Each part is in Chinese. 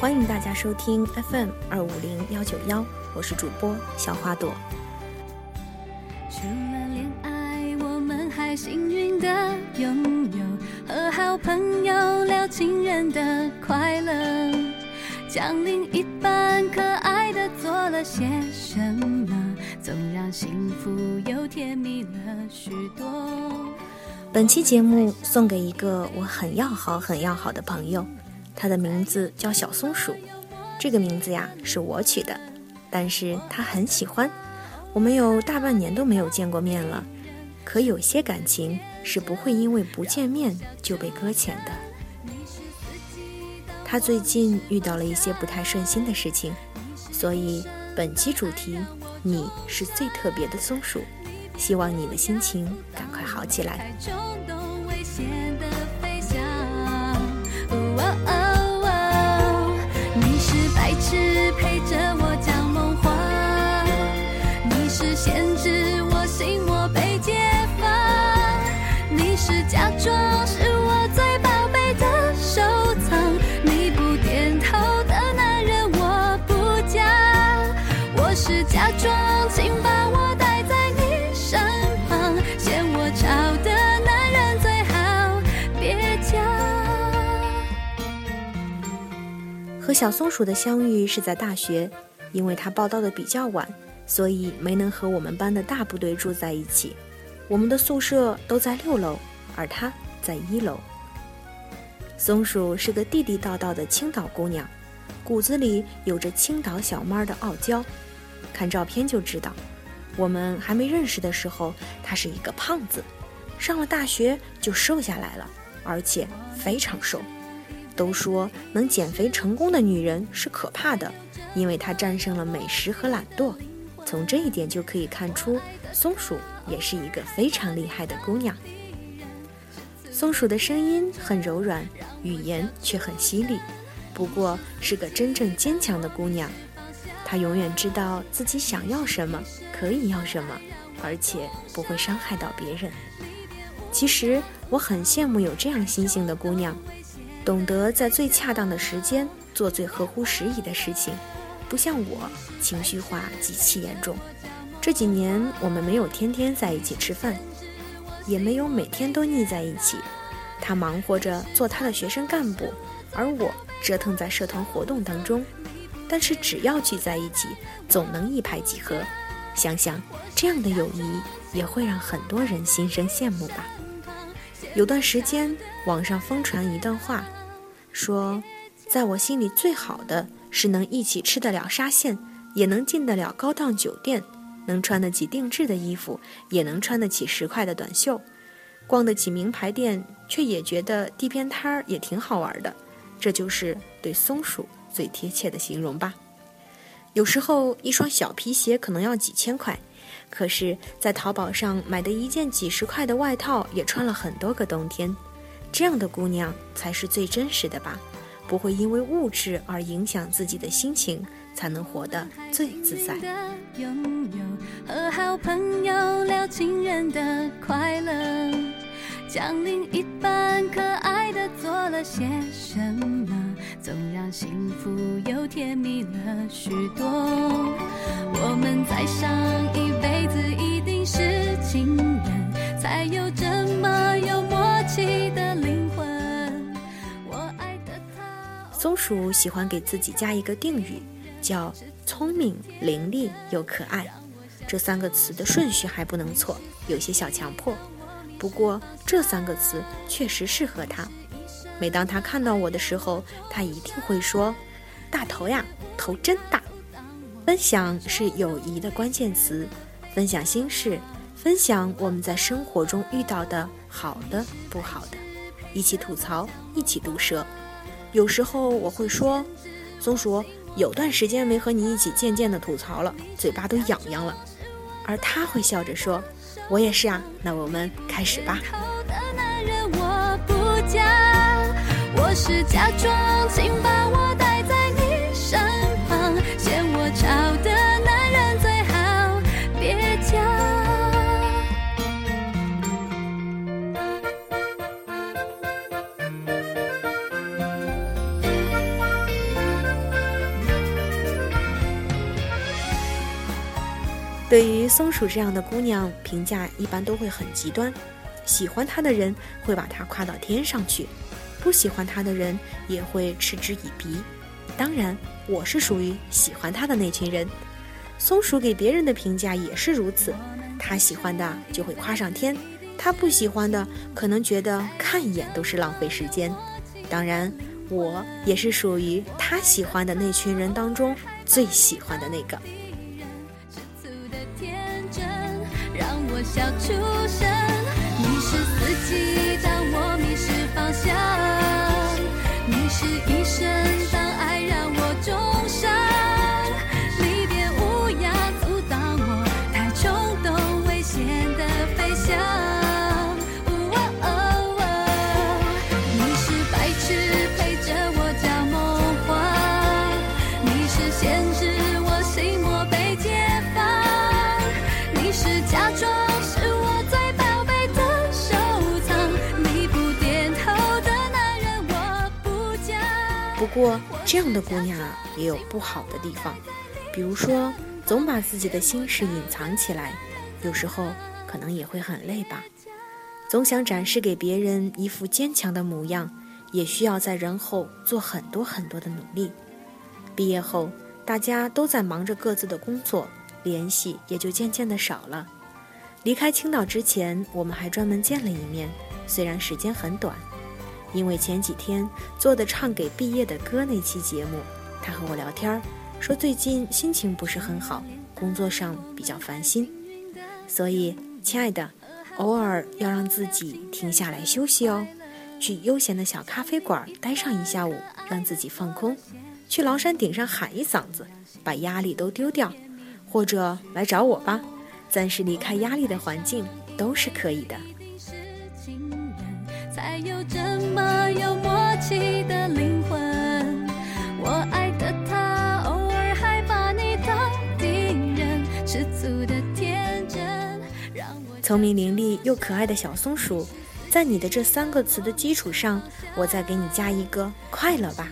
欢迎大家收听 FM 二五零幺九幺，我是主播小花朵。除了恋爱，我们还幸运的拥有和好朋友聊情人的快乐。将另一半可爱的做了些什么，总让幸福又甜蜜了许多。本期节目送给一个我很要好、很要好的朋友，他的名字叫小松鼠。这个名字呀是我取的，但是他很喜欢。我们有大半年都没有见过面了，可有些感情是不会因为不见面就被搁浅的。他最近遇到了一些不太顺心的事情，所以本期主题你是最特别的松鼠。希望你的心情赶快好起来。假装，请把我带在你身旁，嫌我吵的男人最好别讲。和小松鼠的相遇是在大学，因为他报到的比较晚，所以没能和我们班的大部队住在一起。我们的宿舍都在六楼，而他在一楼。松鼠是个地地道道的青岛姑娘，骨子里有着青岛小妹儿的傲娇。看照片就知道，我们还没认识的时候，她是一个胖子，上了大学就瘦下来了，而且非常瘦。都说能减肥成功的女人是可怕的，因为她战胜了美食和懒惰。从这一点就可以看出，松鼠也是一个非常厉害的姑娘。松鼠的声音很柔软，语言却很犀利，不过是个真正坚强的姑娘。她永远知道自己想要什么，可以要什么，而且不会伤害到别人。其实我很羡慕有这样心性的姑娘。懂得在最恰当的时间做最合乎时宜的事情，不像我情绪化极其严重。这几年我们没有天天在一起吃饭，也没有每天都腻在一起。他忙活着做他的学生干部，而我折腾在社团活动当中。但是只要聚在一起，总能一拍即合。想想这样的友谊，也会让很多人心生羡慕吧。有段时间，网上疯传一段话，说，在我心里最好的是能一起吃得了沙县，也能进得了高档酒店，能穿得起定制的衣服，也能穿得起十块的短袖，逛得起名牌店，却也觉得地边摊儿也挺好玩的。这就是对松鼠最贴切的形容吧。有时候，一双小皮鞋可能要几千块。可是，在淘宝上买的一件几十块的外套，也穿了很多个冬天。这样的姑娘才是最真实的吧？不会因为物质而影响自己的心情，才能活得最自在。和好朋友聊情人的快乐，将另一半可爱的做了些什么，总让幸福又甜蜜了许多。我们在上一辈子一定是情人，才有这么有默契的灵魂。我爱的他。松鼠喜欢给自己加一个定语，叫聪明、伶俐又可爱。这三个词的顺序还不能错，有些小强迫。不过这三个词确实适合他。每当他看到我的时候，他一定会说：“大头呀，头真大。”分享是友谊的关键词，分享心事，分享我们在生活中遇到的好的、不好的，一起吐槽，一起毒舌。有时候我会说：“松鼠，有段时间没和你一起渐渐的吐槽了，嘴巴都痒痒了。”而他会笑着说。我也是啊，那我们开始吧。我是假装，请把我带在你身旁，嫌我差对于松鼠这样的姑娘，评价一般都会很极端。喜欢她的人会把她夸到天上去，不喜欢她的人也会嗤之以鼻。当然，我是属于喜欢她的那群人。松鼠给别人的评价也是如此，她喜欢的就会夸上天，她不喜欢的可能觉得看一眼都是浪费时间。当然，我也是属于她喜欢的那群人当中最喜欢的那个。小畜生你是四季，当我迷失方向；你是一生。不过，这样的姑娘啊，也有不好的地方，比如说，总把自己的心事隐藏起来，有时候可能也会很累吧。总想展示给别人一副坚强的模样，也需要在人后做很多很多的努力。毕业后，大家都在忙着各自的工作，联系也就渐渐的少了。离开青岛之前，我们还专门见了一面，虽然时间很短。因为前几天做的唱给毕业的歌那期节目，他和我聊天说最近心情不是很好，工作上比较烦心，所以亲爱的，偶尔要让自己停下来休息哦，去悠闲的小咖啡馆待上一下午，让自己放空，去崂山顶上喊一嗓子，把压力都丢掉，或者来找我吧，暂时离开压力的环境都是可以的。还有这么有默契的灵魂。我爱的他，偶尔还把你当敌人，吃醋的天真。让我聪明伶俐又可爱的小松鼠，在你的这三个词的基础上，我再给你加一个快乐吧。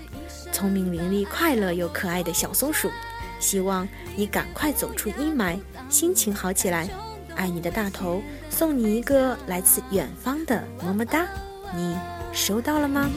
聪明伶俐、快乐又可爱的小松鼠，希望你赶快走出阴霾，心情好起来。爱你的大头，送你一个来自远方的么么哒。你收到了吗？